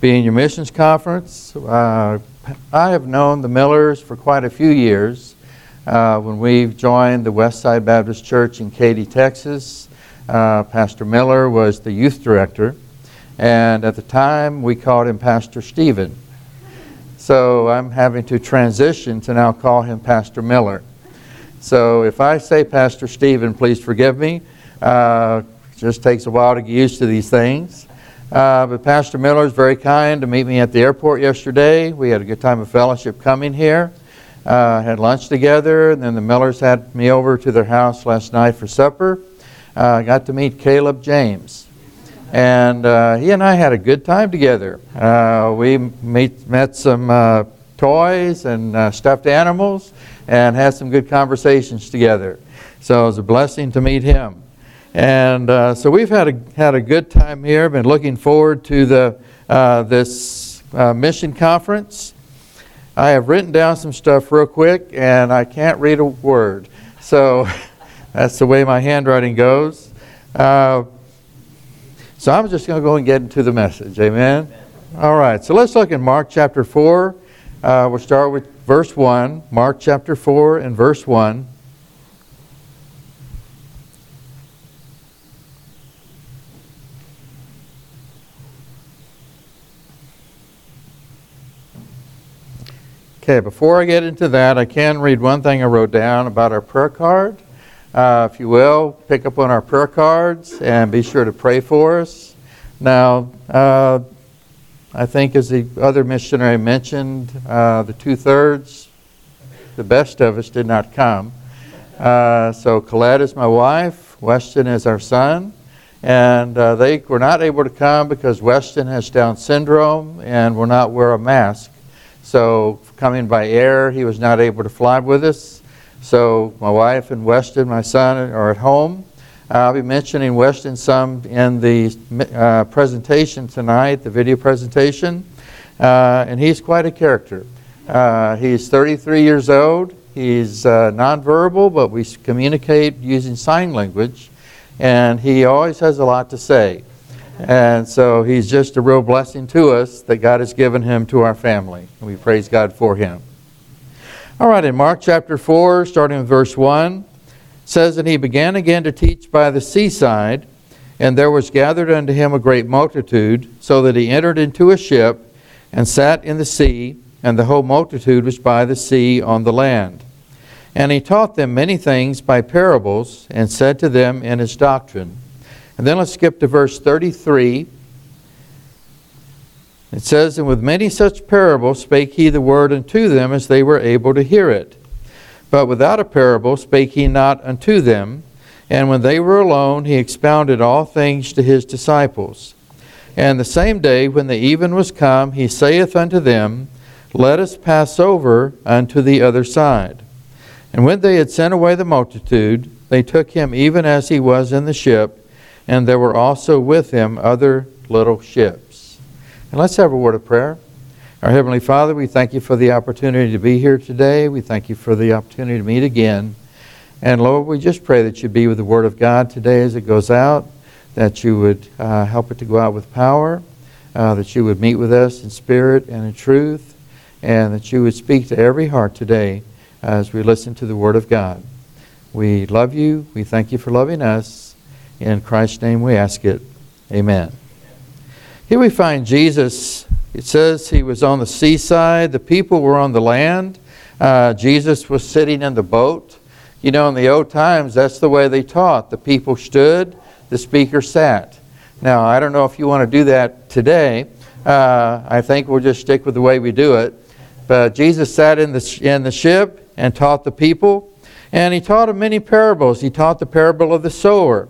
being your missions conference. Uh, I have known the Millers for quite a few years. Uh, when we joined the Westside Baptist Church in Katy, Texas, uh, Pastor Miller was the youth director, and at the time we called him Pastor Stephen. So I'm having to transition to now call him Pastor Miller. So if I say Pastor Stephen, please forgive me. Uh, it just takes a while to get used to these things. Uh, but Pastor Miller is very kind to meet me at the airport yesterday. We had a good time of fellowship coming here. Uh, had lunch together, and then the Millers had me over to their house last night for supper. I uh, got to meet Caleb James. And uh, he and I had a good time together. Uh, we meet, met some uh, toys and stuffed animals and had some good conversations together. So it was a blessing to meet him. And uh, so we've had a, had a good time here. Been looking forward to the, uh, this mission conference. I have written down some stuff real quick and I can't read a word. So that's the way my handwriting goes. So I'm just going to go and get into the message. Amen? All right. So let's look at Mark chapter 4. Uh, we'll start with verse 1. Mark chapter 4 and verse 1. Okay, before I get into that, I can read one thing I wrote down about our prayer card. Uh, if you will, pick up on our prayer cards and be sure to pray for us. Now, uh, I think as the other missionary mentioned, uh, the two thirds, the best of us did not come. Uh, so Colette is my wife, Weston is our son, and uh, they were not able to come because Weston has Down syndrome and will not wear a mask. So coming by air, he was not able to fly with us. So my wife and Weston, my son, are at home. I'll be mentioning Weston some in the uh, presentation tonight, the video presentation. Uh, and he's quite a character. Uh, he's 33 years old. He's uh, nonverbal, but we communicate using sign language. And he always has a lot to say. And so he's just a real blessing to us that God has given him to our family. And we praise God for him. All right, in Mark chapter 4, starting with verse 1, says, And he began again to teach by the seaside, and there was gathered unto him a great multitude, so that he entered into a ship and sat in the sea, and the whole multitude was by the sea on the land. And he taught them many things by parables, and said to them in his doctrine. And then let's skip to verse 33. It says, And with many such parables spake he the word unto them as they were able to hear it. But without a parable spake he not unto them. And when they were alone, he expounded all things to his disciples. And the same day, when the even was come, he saith unto them, Let us pass over unto the other side. And when they had sent away the multitude, they took him even as he was in the ship, and there were also with him other little ships. And let's have a word of prayer. Our Heavenly Father, we thank you for the opportunity to be here today. We thank you for the opportunity to meet again. And Lord, we just pray that you be with the Word of God today as it goes out, that you would uh, help it to go out with power, uh, that you would meet with us in spirit and in truth, and that you would speak to every heart today as we listen to the Word of God. We love you. We thank you for loving us. In Christ's name we ask it. Amen. Here we find Jesus. It says he was on the seaside, the people were on the land. Uh, Jesus was sitting in the boat. You know, in the old times, that's the way they taught. The people stood, the speaker sat. Now, I don't know if you want to do that today. Uh, I think we'll just stick with the way we do it. But Jesus sat in the, in the ship and taught the people. And he taught them many parables. He taught the parable of the sower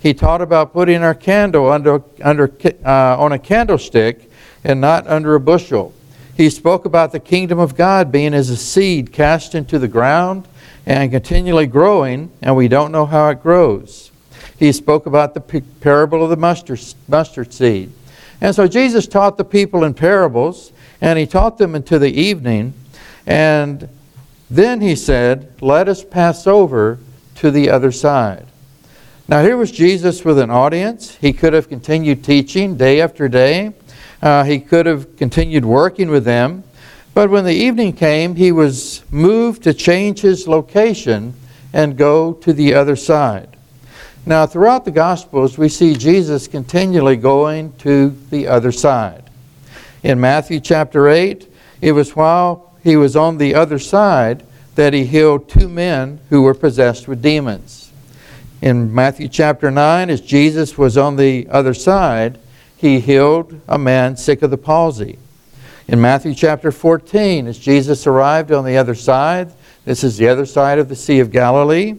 he taught about putting our candle under, under, uh, on a candlestick and not under a bushel. He spoke about the kingdom of God being as a seed cast into the ground and continually growing, and we don't know how it grows. He spoke about the parable of the mustard, mustard seed. And so Jesus taught the people in parables, and he taught them into the evening. And then he said, Let us pass over to the other side. Now, here was Jesus with an audience. He could have continued teaching day after day, Uh, he could have continued working with them, but when the evening came, he was moved to change his location and go to the other side. Now, throughout the Gospels, we see Jesus continually going to the other side. In Matthew chapter 8, it was while he was on the other side that he healed two men who were possessed with demons. In Matthew chapter 9, as Jesus was on the other side, he healed a man sick of the palsy. In Matthew chapter 14, as Jesus arrived on the other side, this is the other side of the Sea of Galilee,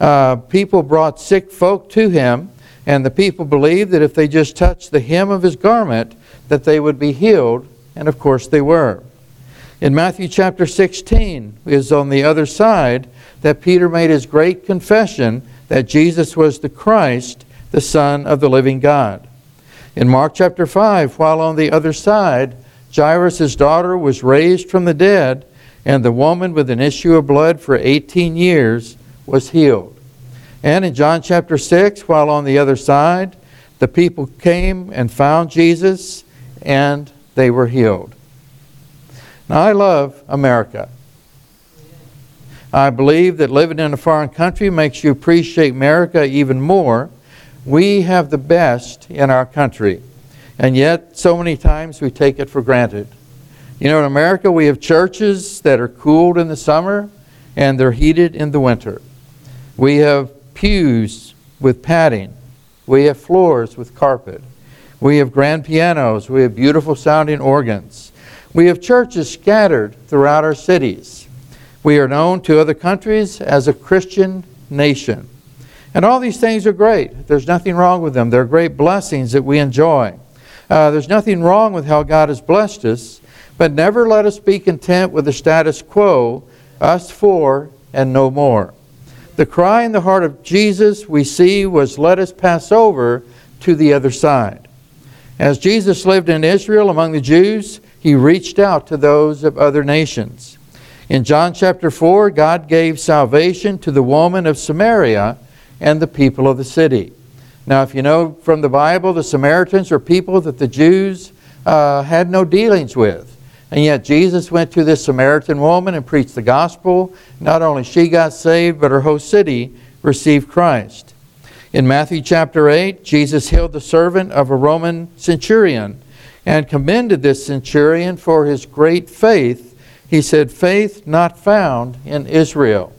uh, people brought sick folk to him, and the people believed that if they just touched the hem of his garment, that they would be healed, and of course they were. In Matthew chapter 16 is on the other side that Peter made his great confession that Jesus was the Christ, the Son of the living God. In Mark chapter 5, while on the other side, Jairus' daughter was raised from the dead, and the woman with an issue of blood for 18 years was healed. And in John chapter 6, while on the other side, the people came and found Jesus and they were healed. Now, I love America. I believe that living in a foreign country makes you appreciate America even more. We have the best in our country, and yet so many times we take it for granted. You know, in America, we have churches that are cooled in the summer and they're heated in the winter. We have pews with padding. We have floors with carpet. We have grand pianos. We have beautiful sounding organs. We have churches scattered throughout our cities. We are known to other countries as a Christian nation. And all these things are great. There's nothing wrong with them. They're great blessings that we enjoy. Uh, there's nothing wrong with how God has blessed us, but never let us be content with the status quo, us four and no more. The cry in the heart of Jesus we see was, Let us pass over to the other side. As Jesus lived in Israel among the Jews, he reached out to those of other nations. In John chapter 4, God gave salvation to the woman of Samaria and the people of the city. Now, if you know from the Bible, the Samaritans are people that the Jews uh, had no dealings with. And yet Jesus went to this Samaritan woman and preached the gospel. Not only she got saved, but her whole city received Christ. In Matthew chapter 8, Jesus healed the servant of a Roman centurion and commended this centurion for his great faith. He said, Faith not found in Israel.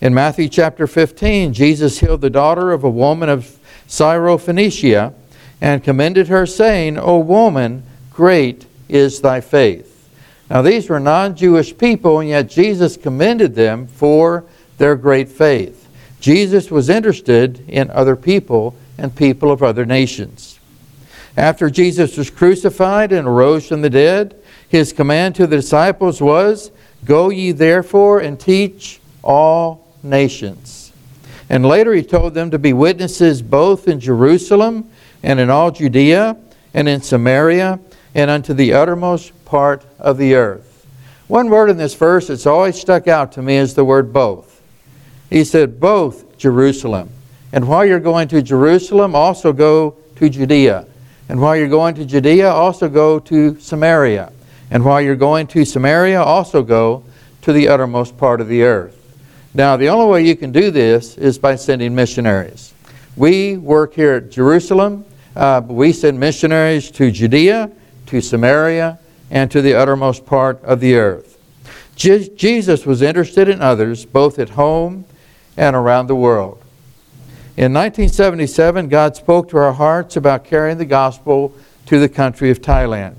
In Matthew chapter 15, Jesus healed the daughter of a woman of Syrophoenicia and commended her, saying, O woman, great is thy faith. Now, these were non Jewish people, and yet Jesus commended them for their great faith. Jesus was interested in other people and people of other nations. After Jesus was crucified and arose from the dead, his command to the disciples was Go ye therefore and teach all nations. And later he told them to be witnesses both in Jerusalem and in all Judea and in Samaria and unto the uttermost part of the earth. One word in this verse that's always stuck out to me is the word both. He said, both Jerusalem. And while you're going to Jerusalem, also go to Judea. And while you're going to Judea, also go to Samaria. And while you're going to Samaria, also go to the uttermost part of the earth. Now, the only way you can do this is by sending missionaries. We work here at Jerusalem. Uh, we send missionaries to Judea, to Samaria, and to the uttermost part of the earth. Je- Jesus was interested in others both at home and around the world. In 1977, God spoke to our hearts about carrying the gospel to the country of Thailand.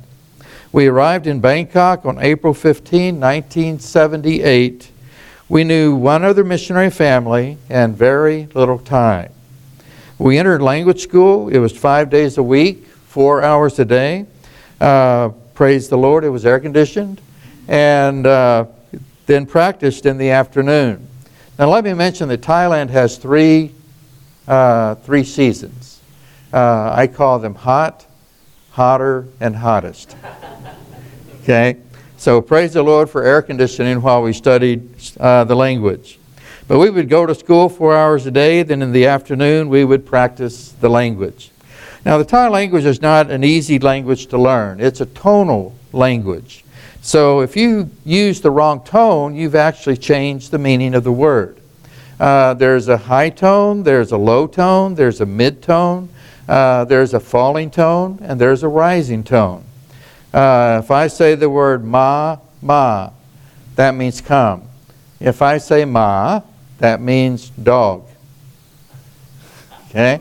We arrived in Bangkok on April 15, 1978. We knew one other missionary family and very little time. We entered language school. It was five days a week, four hours a day. Uh, praise the Lord, it was air conditioned, and uh, then practiced in the afternoon. Now, let me mention that Thailand has three, uh, three seasons. Uh, I call them hot, hotter, and hottest. Okay? So, praise the Lord for air conditioning while we studied uh, the language. But we would go to school four hours a day, then in the afternoon we would practice the language. Now, the Thai language is not an easy language to learn, it's a tonal language. So, if you use the wrong tone, you've actually changed the meaning of the word. Uh, there's a high tone, there's a low tone, there's a mid tone, uh, there's a falling tone, and there's a rising tone. Uh, if I say the word ma, ma, that means come. If I say ma, that means dog. Okay?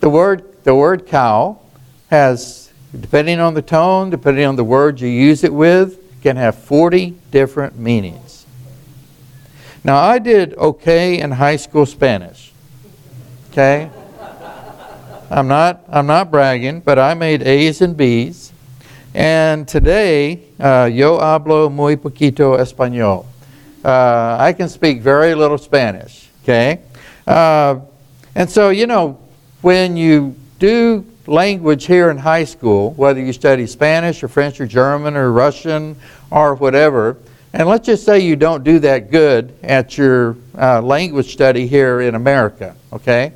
The word, the word cow has, depending on the tone, depending on the word you use it with, can have 40 different meanings. Now, I did okay in high school Spanish. Okay? I'm not, I'm not bragging, but I made A's and B's. And today, uh, yo hablo muy poquito español. Uh, I can speak very little Spanish. Okay? Uh, and so, you know, when you do language here in high school, whether you study Spanish or French or German or Russian or whatever, and let's just say you don't do that good at your uh, language study here in America, okay?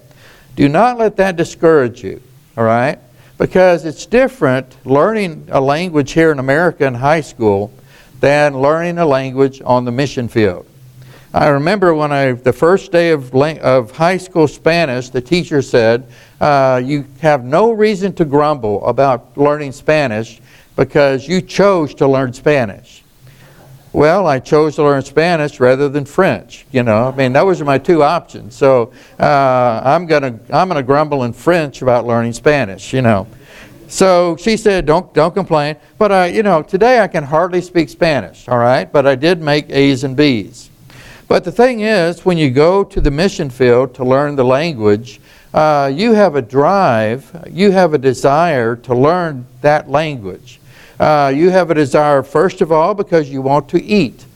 Do not let that discourage you, all right? Because it's different learning a language here in America in high school than learning a language on the mission field. I remember when I, the first day of, of high school Spanish, the teacher said, uh, You have no reason to grumble about learning Spanish because you chose to learn Spanish. Well, I chose to learn Spanish rather than French. You know, I mean, those are my two options. So uh, I'm gonna I'm gonna grumble in French about learning Spanish. You know. So she said, "Don't don't complain." But I, you know, today I can hardly speak Spanish. All right, but I did make A's and B's. But the thing is, when you go to the mission field to learn the language, uh, you have a drive, you have a desire to learn that language. Uh, you have a desire, first of all, because you want to eat.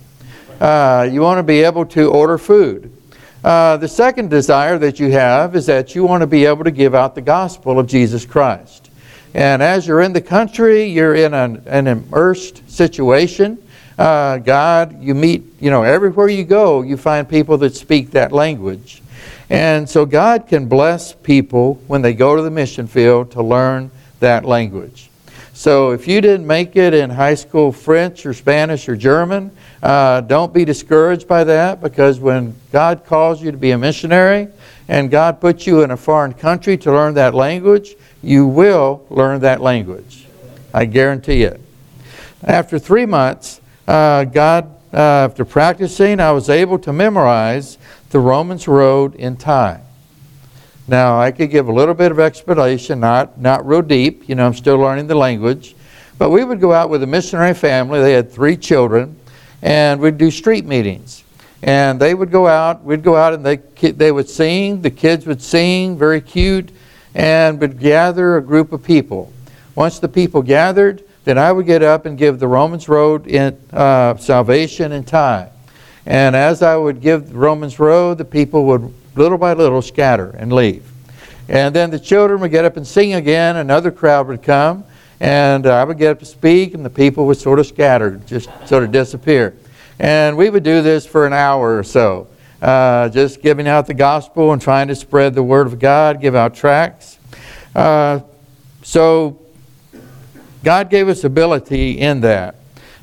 Uh, you want to be able to order food. Uh, the second desire that you have is that you want to be able to give out the gospel of Jesus Christ. And as you're in the country, you're in an, an immersed situation. Uh, God, you meet, you know, everywhere you go, you find people that speak that language. And so God can bless people when they go to the mission field to learn that language. So if you didn't make it in high school French or Spanish or German, uh, don't be discouraged by that because when God calls you to be a missionary and God puts you in a foreign country to learn that language, you will learn that language. I guarantee it. After three months, uh, God, uh, after practicing, I was able to memorize the Romans Road in Thai. Now, I could give a little bit of explanation, not, not real deep. You know, I'm still learning the language. But we would go out with a missionary family. They had three children, and we'd do street meetings. And they would go out, we'd go out and they, they would sing, the kids would sing, very cute, and would gather a group of people. Once the people gathered, then I would get up and give the Romans Road in, uh, salvation and Thai. And as I would give the Romans Road, the people would little by little scatter and leave. And then the children would get up and sing again, another crowd would come, and I would get up to speak, and the people would sort of scatter, just sort of disappear. And we would do this for an hour or so, uh, just giving out the gospel and trying to spread the word of God, give out tracts. Uh, so God gave us ability in that.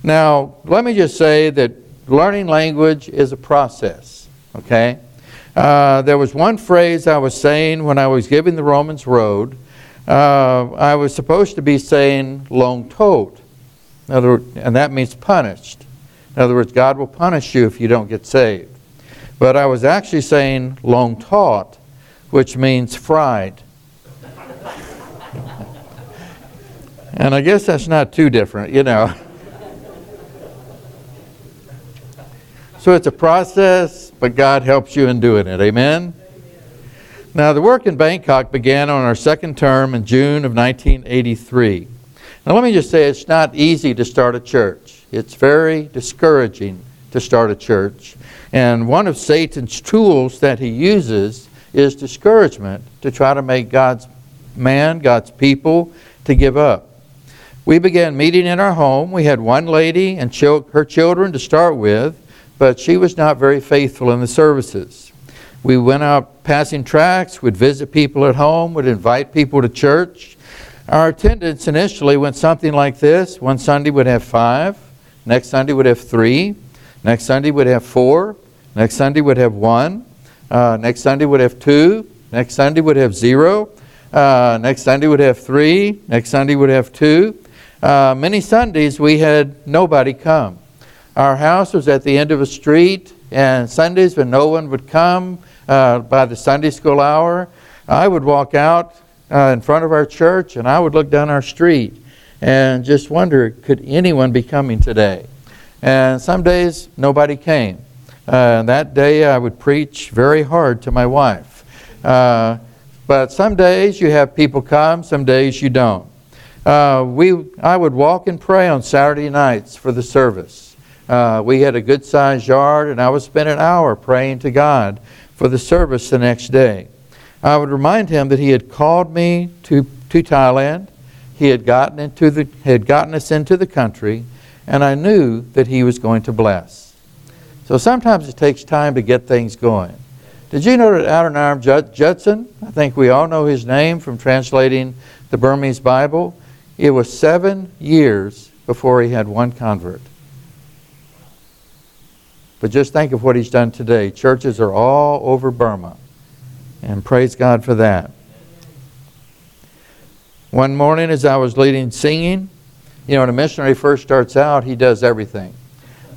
Now, let me just say that learning language is a process, okay? Uh, there was one phrase I was saying when I was giving the Romans Road. Uh, I was supposed to be saying long told, and that means punished. In other words, God will punish you if you don't get saved. But I was actually saying long taught, which means fried. and I guess that's not too different, you know. So it's a process, but God helps you in doing it. Amen? Now, the work in Bangkok began on our second term in June of 1983. Now, let me just say it's not easy to start a church, it's very discouraging to start a church. And one of Satan's tools that he uses is discouragement to try to make God's man, God's people, to give up. We began meeting in our home. We had one lady and her children to start with but she was not very faithful in the services. We went out passing tracts, would visit people at home, would invite people to church, Our attendance initially went something like this. One Sunday would have five, next Sunday would have three, next Sunday would have four, next Sunday would have one, uh, next Sunday would have two, next Sunday would have zero, uh, next Sunday would have three, next Sunday would have two. Uh, many Sundays we had nobody come. Our house was at the end of a street, and Sundays when no one would come uh, by the Sunday school hour, I would walk out uh, in front of our church and I would look down our street and just wonder could anyone be coming today? And some days nobody came. Uh, that day I would preach very hard to my wife. Uh, but some days you have people come, some days you don't. Uh, we, I would walk and pray on Saturday nights for the service. Uh, we had a good sized yard, and I would spend an hour praying to God for the service the next day. I would remind him that he had called me to, to Thailand. He had gotten, into the, had gotten us into the country, and I knew that he was going to bless. So sometimes it takes time to get things going. Did you know that Adoniram Judson, I think we all know his name from translating the Burmese Bible, it was seven years before he had one convert. But just think of what he's done today. Churches are all over Burma. And praise God for that. One morning, as I was leading singing, you know, when a missionary first starts out, he does everything.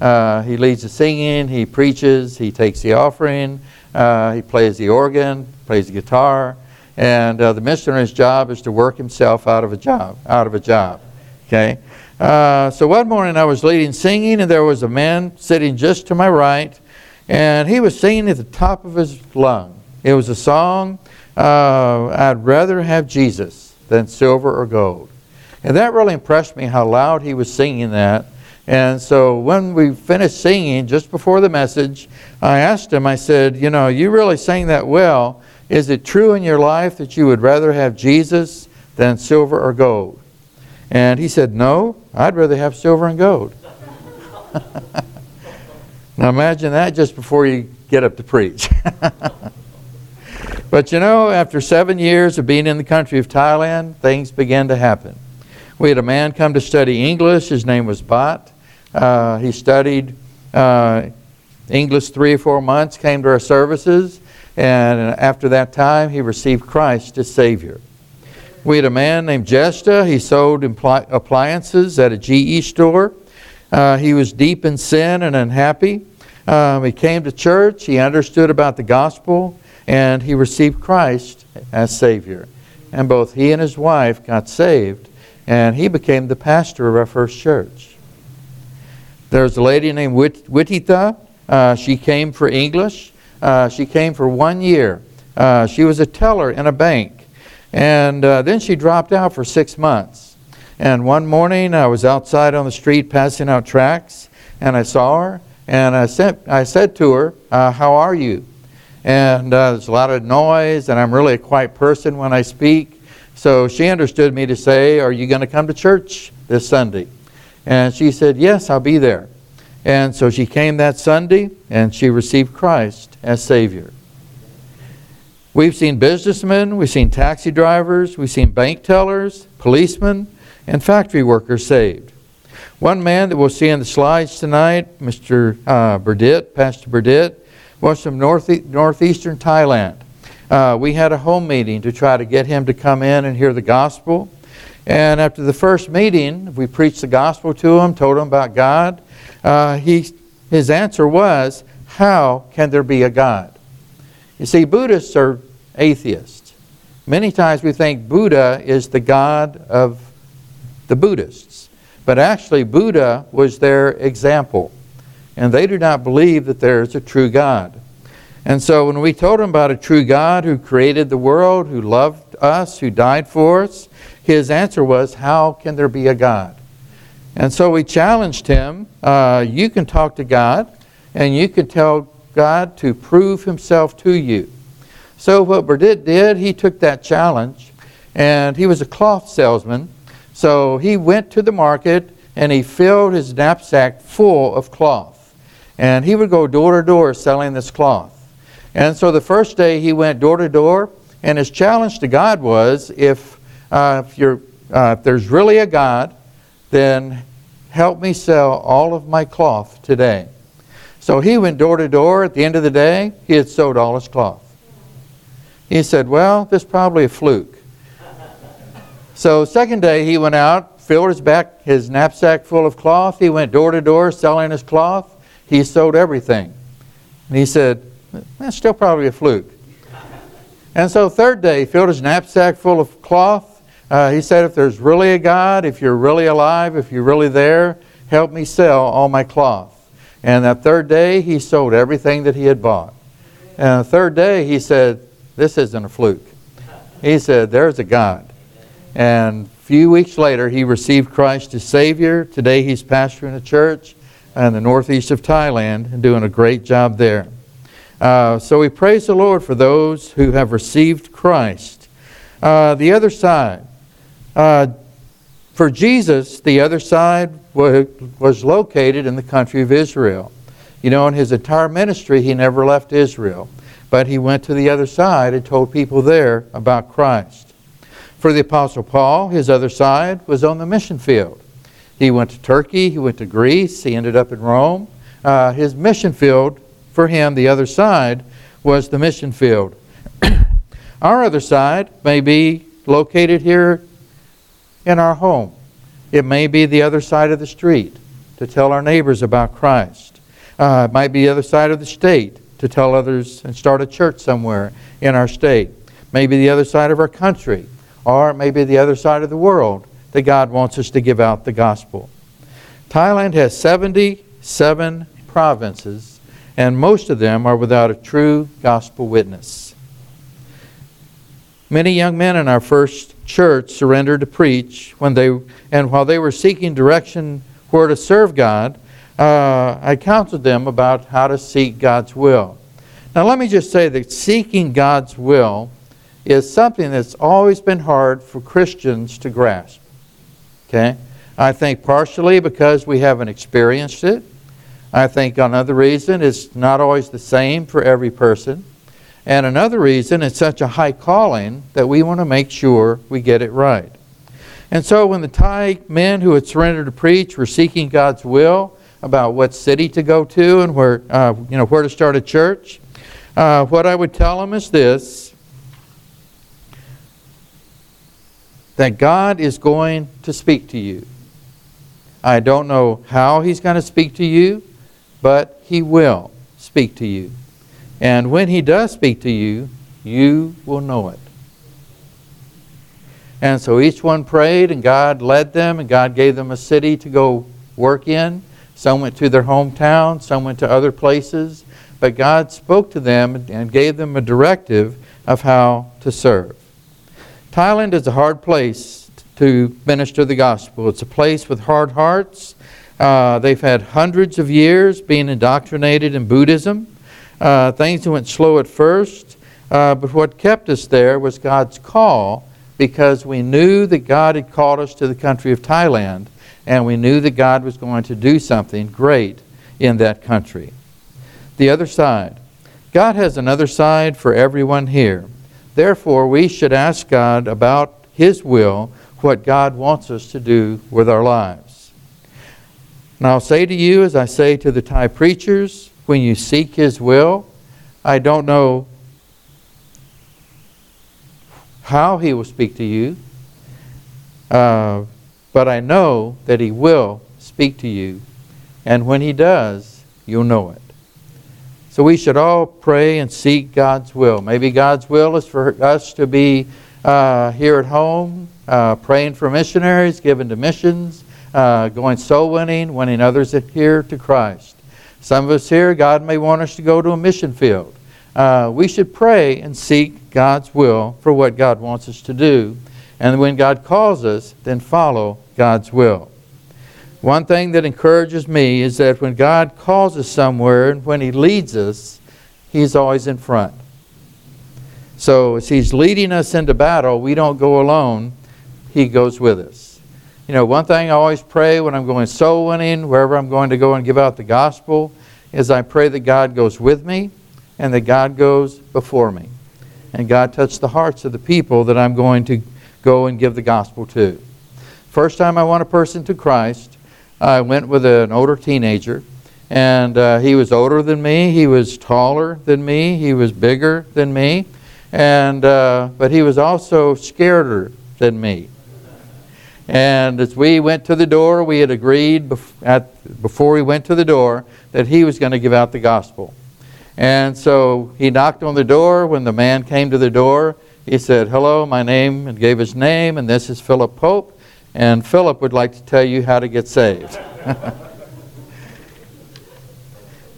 Uh, he leads the singing, he preaches, he takes the offering, uh, he plays the organ, plays the guitar, and uh, the missionary's job is to work himself out of a job. Out of a job, okay. Uh, so one morning I was leading singing, and there was a man sitting just to my right, and he was singing at the top of his lung. It was a song, uh, I'd rather have Jesus than silver or gold. And that really impressed me how loud he was singing that. And so when we finished singing, just before the message, I asked him, I said, You know, you really sang that well. Is it true in your life that you would rather have Jesus than silver or gold? And he said, No, I'd rather have silver and gold. now imagine that just before you get up to preach. But you know, after seven years of being in the country of Thailand, things began to happen. We had a man come to study English. His name was Bot. Uh, he studied uh, English three or four months, came to our services, and after that time, he received Christ as Savior. We had a man named Jesta. He sold appliances at a GE store. Uh, he was deep in sin and unhappy. Um, he came to church. He understood about the gospel and he received Christ as Savior. And both he and his wife got saved, and he became the pastor of our first church. There's a lady named Wit-. Uh, she came for English. Uh, she came for one year. Uh, she was a teller in a bank. And uh, then she dropped out for six months. And one morning I was outside on the street passing out tracts, and I saw her, and I, said, I said to her, uh, How are you? and uh, there's a lot of noise, and I'm really a quiet person when I speak. So she understood me to say, Are you going to come to church this Sunday? And she said, Yes, I'll be there. And so she came that Sunday, and she received Christ as Savior. We've seen businessmen, we've seen taxi drivers, we've seen bank tellers, policemen, and factory workers saved. One man that we'll see in the slides tonight, Mr. Uh, Burdett, Pastor Burdett, was from north, northeastern Thailand. Uh, we had a home meeting to try to get him to come in and hear the gospel. And after the first meeting, we preached the gospel to him, told him about God. Uh, he, his answer was, How can there be a God? You see, Buddhists are atheists. Many times we think Buddha is the God of the Buddhists. But actually, Buddha was their example and they do not believe that there is a true God. And so when we told them about a true God who created the world, who loved us, who died for us, his answer was, How can there be a God? And so we challenged him uh, You can talk to God, and you can tell God to prove himself to you. So what Burdett did, he took that challenge, and he was a cloth salesman. So he went to the market and he filled his knapsack full of cloth. And he would go door to door selling this cloth. And so the first day he went door to door, and his challenge to God was if, uh, if, you're, uh, if there's really a God, then help me sell all of my cloth today. So he went door to door. At the end of the day, he had sold all his cloth. He said, Well, this is probably a fluke. So, second day, he went out, filled his back, his knapsack full of cloth. He went door to door selling his cloth. He sold everything. And he said, That's still probably a fluke. And so, third day, he filled his knapsack full of cloth. Uh, he said, If there's really a God, if you're really alive, if you're really there, help me sell all my cloth. And that third day, he sold everything that he had bought. And the third day, he said, This isn't a fluke. He said, There's a God. And a few weeks later, he received Christ as Savior. Today, he's pastoring a church in the northeast of Thailand and doing a great job there. Uh, so we praise the Lord for those who have received Christ. Uh, the other side. Uh, for Jesus, the other side was located in the country of Israel. You know, in his entire ministry, he never left Israel, but he went to the other side and told people there about Christ. For the Apostle Paul, his other side was on the mission field. He went to Turkey, he went to Greece, he ended up in Rome. Uh, his mission field for him, the other side, was the mission field. our other side may be located here in our home. It may be the other side of the street to tell our neighbors about Christ. Uh, it might be the other side of the state to tell others and start a church somewhere in our state. Maybe the other side of our country or maybe the other side of the world that God wants us to give out the gospel. Thailand has 77 provinces, and most of them are without a true gospel witness. Many young men in our first church surrendered to preach when they, and while they were seeking direction where to serve God, uh, I counseled them about how to seek God's will. Now, let me just say that seeking God's will is something that's always been hard for Christians to grasp. Okay? I think partially because we haven't experienced it. I think another reason it's not always the same for every person. And another reason it's such a high calling that we want to make sure we get it right. And so when the Thai men who had surrendered to preach were seeking God's will about what city to go to and where, uh, you know, where to start a church, uh, what I would tell them is this that God is going to speak to you. I don't know how He's going to speak to you, but He will speak to you. And when He does speak to you, you will know it. And so each one prayed, and God led them, and God gave them a city to go work in. Some went to their hometown, some went to other places. But God spoke to them and gave them a directive of how to serve. Thailand is a hard place to minister the gospel. It's a place with hard hearts. Uh, they've had hundreds of years being indoctrinated in Buddhism. Uh, things went slow at first, uh, but what kept us there was God's call because we knew that God had called us to the country of Thailand and we knew that God was going to do something great in that country. The other side. God has another side for everyone here. Therefore, we should ask God about His will, what God wants us to do with our lives. And I'll say to you, as I say to the Thai preachers, when you seek His will, I don't know how He will speak to you, uh, but I know that He will speak to you. And when He does, you'll know it. So we should all pray and seek God's will. Maybe God's will is for us to be uh, here at home, uh, praying for missionaries, giving to missions, uh, going soul winning, winning others here to Christ. Some of us here, God may want us to go to a mission field. Uh, we should pray and seek God's will for what God wants us to do. And when God calls us, then follow God's will. One thing that encourages me is that when God calls us somewhere and when He leads us, He's always in front. So as He's leading us into battle, we don't go alone, He goes with us. You know, one thing I always pray when I'm going soul winning, wherever I'm going to go and give out the gospel, is I pray that God goes with me and that God goes before me. And God touch the hearts of the people that I'm going to go and give the gospel to. first time I won a person to Christ, I went with an older teenager, and uh, he was older than me, he was taller than me, he was bigger than me, and uh, but he was also scareder than me. And as we went to the door, we had agreed at, before we went to the door that he was going to give out the gospel. And so he knocked on the door. When the man came to the door, he said, Hello, my name, and gave his name, and this is Philip Pope. And Philip would like to tell you how to get saved.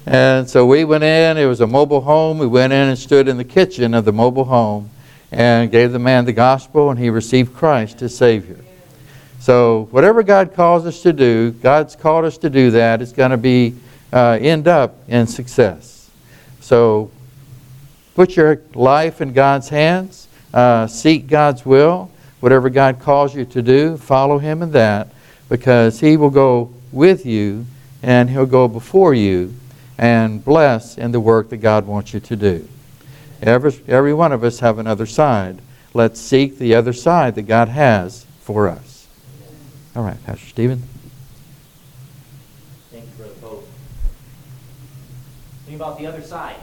and so we went in. It was a mobile home. We went in and stood in the kitchen of the mobile home and gave the man the gospel, and he received Christ as Savior. So, whatever God calls us to do, God's called us to do that. It's going to be uh, end up in success. So, put your life in God's hands. Uh, seek God's will. Whatever God calls you to do, follow Him in that, because He will go with you and He'll go before you and bless in the work that God wants you to do. Every, every one of us have another side. Let's seek the other side that God has for us. All right, Pastor Stephen. Thank you, Brother Pope. Think about the other side.